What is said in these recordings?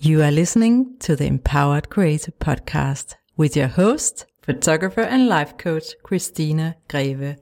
You are listening to the Empowered Creator Podcast with your host, photographer and life coach, Christina Greve.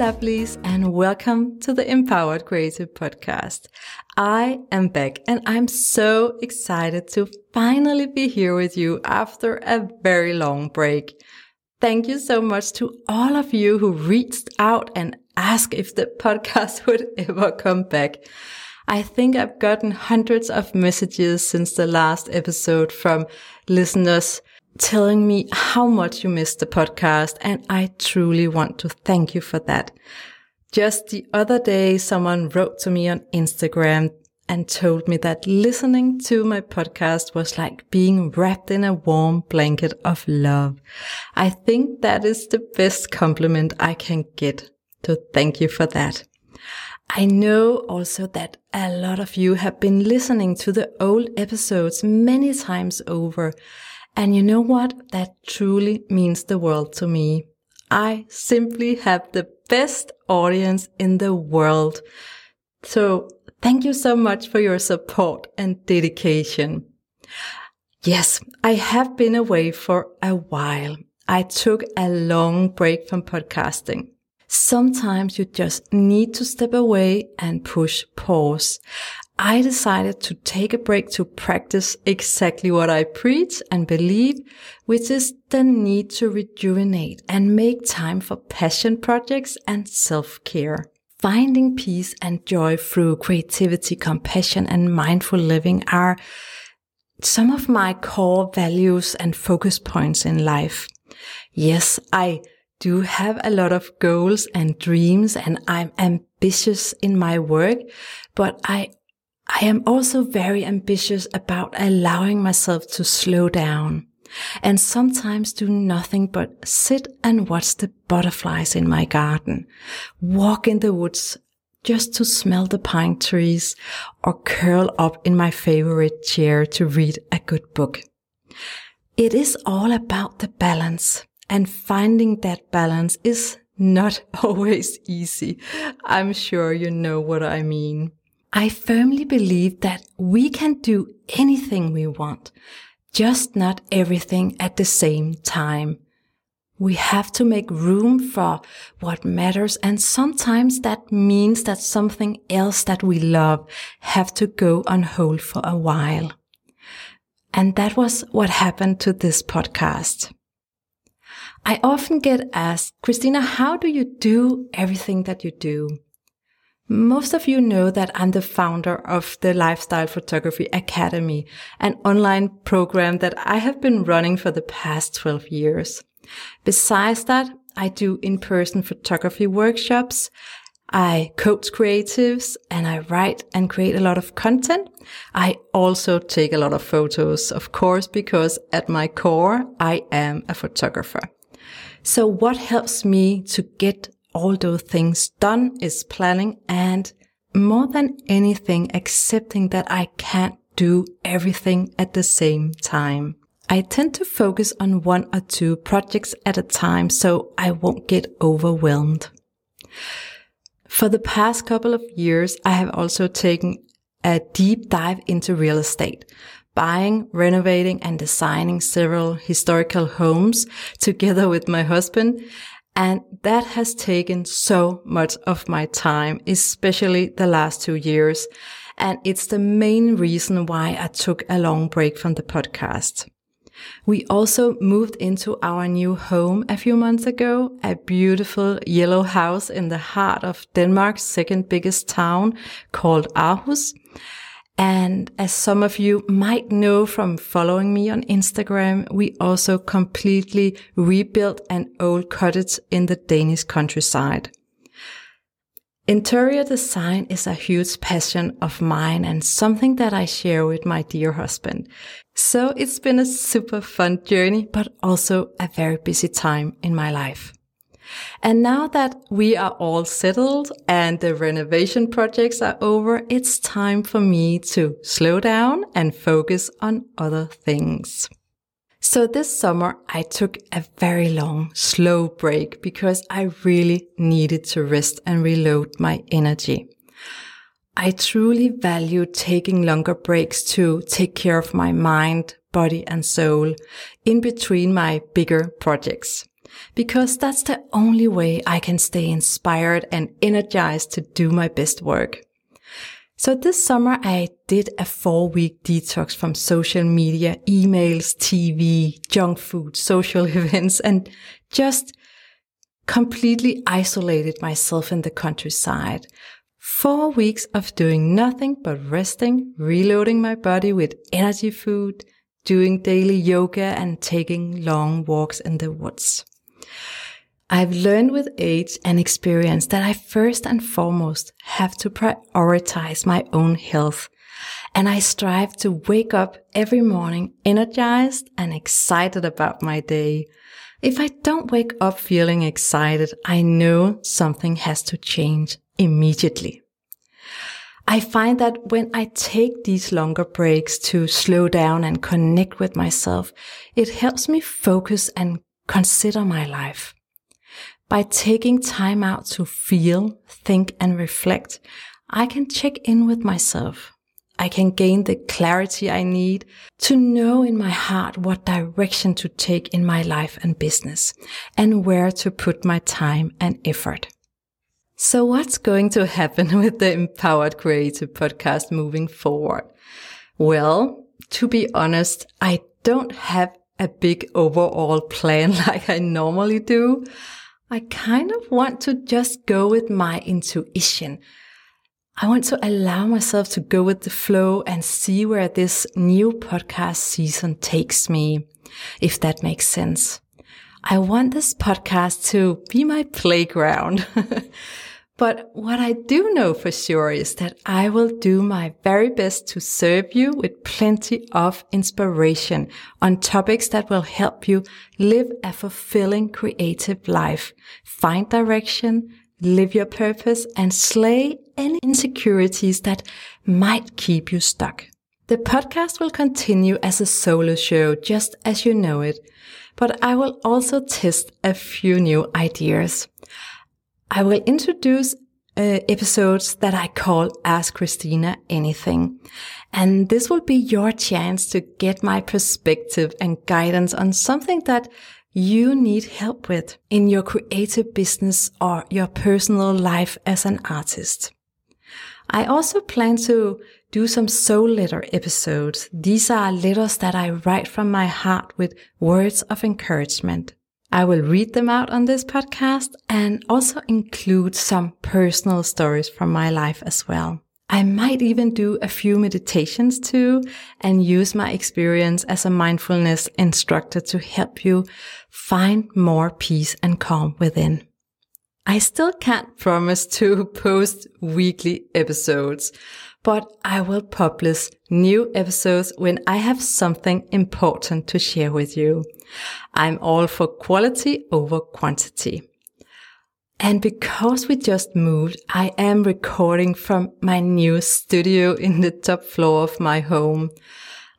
Lovelies, and welcome to the Empowered Creative Podcast. I am back and I'm so excited to finally be here with you after a very long break. Thank you so much to all of you who reached out and asked if the podcast would ever come back. I think I've gotten hundreds of messages since the last episode from listeners telling me how much you missed the podcast. And I truly want to thank you for that. Just the other day, someone wrote to me on Instagram and told me that listening to my podcast was like being wrapped in a warm blanket of love. I think that is the best compliment I can get. So thank you for that. I know also that a lot of you have been listening to the old episodes many times over and you know what? That truly means the world to me. I simply have the best audience in the world. So thank you so much for your support and dedication. Yes, I have been away for a while. I took a long break from podcasting. Sometimes you just need to step away and push pause. I decided to take a break to practice exactly what I preach and believe, which is the need to rejuvenate and make time for passion projects and self-care. Finding peace and joy through creativity, compassion, and mindful living are some of my core values and focus points in life. Yes, I do have a lot of goals and dreams and I'm ambitious in my work, but I I am also very ambitious about allowing myself to slow down and sometimes do nothing but sit and watch the butterflies in my garden, walk in the woods just to smell the pine trees or curl up in my favorite chair to read a good book. It is all about the balance and finding that balance is not always easy. I'm sure you know what I mean. I firmly believe that we can do anything we want, just not everything at the same time. We have to make room for what matters. And sometimes that means that something else that we love have to go on hold for a while. And that was what happened to this podcast. I often get asked, Christina, how do you do everything that you do? Most of you know that I'm the founder of the Lifestyle Photography Academy, an online program that I have been running for the past 12 years. Besides that, I do in-person photography workshops. I coach creatives and I write and create a lot of content. I also take a lot of photos, of course, because at my core, I am a photographer. So what helps me to get all those things done is planning and more than anything, accepting that I can't do everything at the same time. I tend to focus on one or two projects at a time so I won't get overwhelmed. For the past couple of years, I have also taken a deep dive into real estate, buying, renovating and designing several historical homes together with my husband. And that has taken so much of my time, especially the last two years. And it's the main reason why I took a long break from the podcast. We also moved into our new home a few months ago, a beautiful yellow house in the heart of Denmark's second biggest town called Aarhus. And as some of you might know from following me on Instagram, we also completely rebuilt an old cottage in the Danish countryside. Interior design is a huge passion of mine and something that I share with my dear husband. So it's been a super fun journey, but also a very busy time in my life. And now that we are all settled and the renovation projects are over, it's time for me to slow down and focus on other things. So this summer I took a very long, slow break because I really needed to rest and reload my energy. I truly value taking longer breaks to take care of my mind, body and soul in between my bigger projects. Because that's the only way I can stay inspired and energized to do my best work. So this summer I did a four week detox from social media, emails, TV, junk food, social events, and just completely isolated myself in the countryside. Four weeks of doing nothing but resting, reloading my body with energy food, doing daily yoga and taking long walks in the woods. I've learned with age and experience that I first and foremost have to prioritize my own health. And I strive to wake up every morning energized and excited about my day. If I don't wake up feeling excited, I know something has to change immediately. I find that when I take these longer breaks to slow down and connect with myself, it helps me focus and consider my life. By taking time out to feel, think and reflect, I can check in with myself. I can gain the clarity I need to know in my heart what direction to take in my life and business and where to put my time and effort. So what's going to happen with the Empowered Creative podcast moving forward? Well, to be honest, I don't have a big overall plan like I normally do. I kind of want to just go with my intuition. I want to allow myself to go with the flow and see where this new podcast season takes me, if that makes sense. I want this podcast to be my playground. But what I do know for sure is that I will do my very best to serve you with plenty of inspiration on topics that will help you live a fulfilling creative life, find direction, live your purpose and slay any insecurities that might keep you stuck. The podcast will continue as a solo show just as you know it, but I will also test a few new ideas. I will introduce uh, episodes that I call Ask Christina Anything. And this will be your chance to get my perspective and guidance on something that you need help with in your creative business or your personal life as an artist. I also plan to do some soul letter episodes. These are letters that I write from my heart with words of encouragement. I will read them out on this podcast and also include some personal stories from my life as well. I might even do a few meditations too and use my experience as a mindfulness instructor to help you find more peace and calm within. I still can't promise to post weekly episodes, but I will publish new episodes when I have something important to share with you. I'm all for quality over quantity. And because we just moved, I am recording from my new studio in the top floor of my home.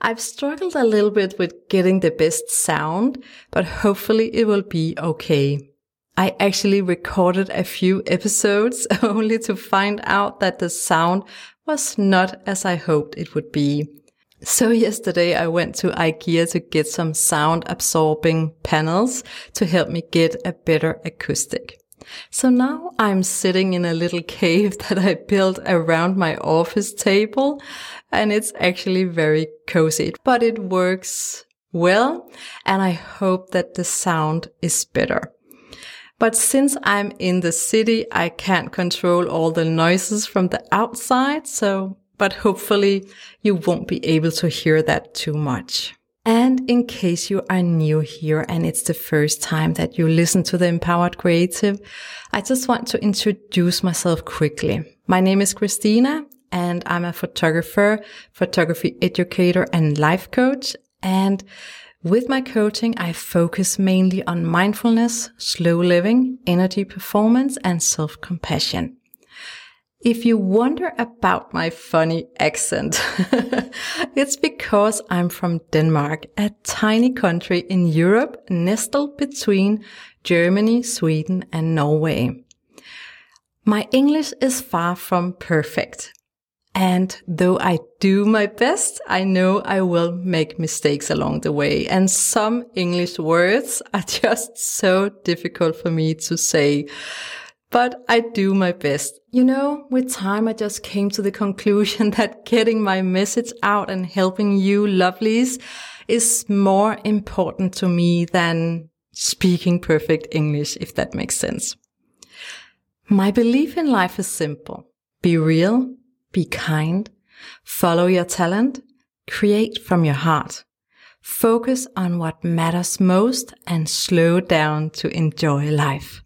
I've struggled a little bit with getting the best sound, but hopefully it will be okay. I actually recorded a few episodes only to find out that the sound was not as I hoped it would be. So yesterday I went to IKEA to get some sound absorbing panels to help me get a better acoustic. So now I'm sitting in a little cave that I built around my office table and it's actually very cozy, but it works well and I hope that the sound is better. But since I'm in the city, I can't control all the noises from the outside. So, but hopefully you won't be able to hear that too much. And in case you are new here and it's the first time that you listen to the Empowered Creative, I just want to introduce myself quickly. My name is Christina and I'm a photographer, photography educator and life coach. And With my coaching, I focus mainly on mindfulness, slow living, energy performance, and self-compassion. If you wonder about my funny accent, it's because I'm from Denmark, a tiny country in Europe nestled between Germany, Sweden, and Norway. My English is far from perfect. And though I do my best, I know I will make mistakes along the way. And some English words are just so difficult for me to say. But I do my best. You know, with time, I just came to the conclusion that getting my message out and helping you lovelies is more important to me than speaking perfect English, if that makes sense. My belief in life is simple. Be real, be kind, follow your talent, create from your heart. Focus on what matters most and slow down to enjoy life.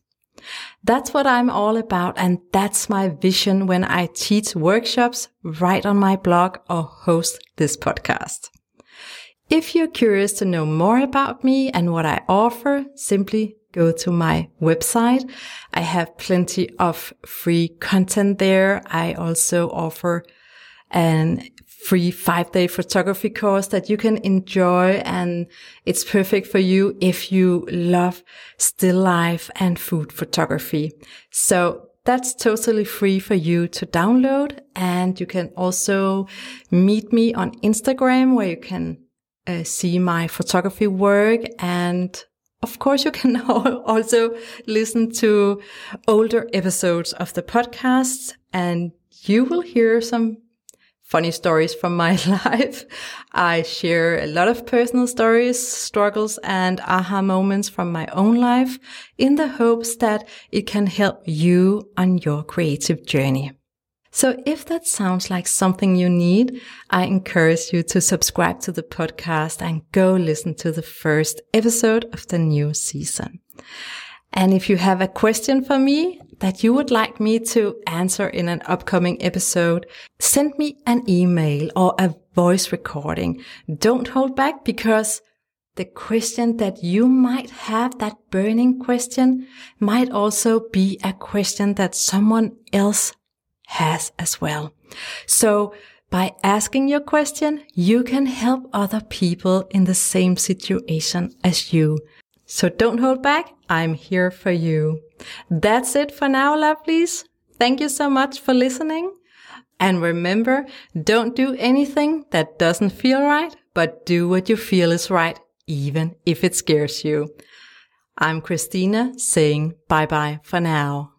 That's what I'm all about. And that's my vision when I teach workshops, write on my blog or host this podcast. If you're curious to know more about me and what I offer, simply go to my website. I have plenty of free content there. I also offer an free five day photography course that you can enjoy. And it's perfect for you if you love still life and food photography. So that's totally free for you to download. And you can also meet me on Instagram where you can uh, see my photography work and of course, you can also listen to older episodes of the podcast and you will hear some funny stories from my life. I share a lot of personal stories, struggles and aha moments from my own life in the hopes that it can help you on your creative journey. So if that sounds like something you need, I encourage you to subscribe to the podcast and go listen to the first episode of the new season. And if you have a question for me that you would like me to answer in an upcoming episode, send me an email or a voice recording. Don't hold back because the question that you might have, that burning question, might also be a question that someone else has as well. So by asking your question, you can help other people in the same situation as you. So don't hold back. I'm here for you. That's it for now, lovelies. Thank you so much for listening. And remember, don't do anything that doesn't feel right, but do what you feel is right, even if it scares you. I'm Christina saying bye bye for now.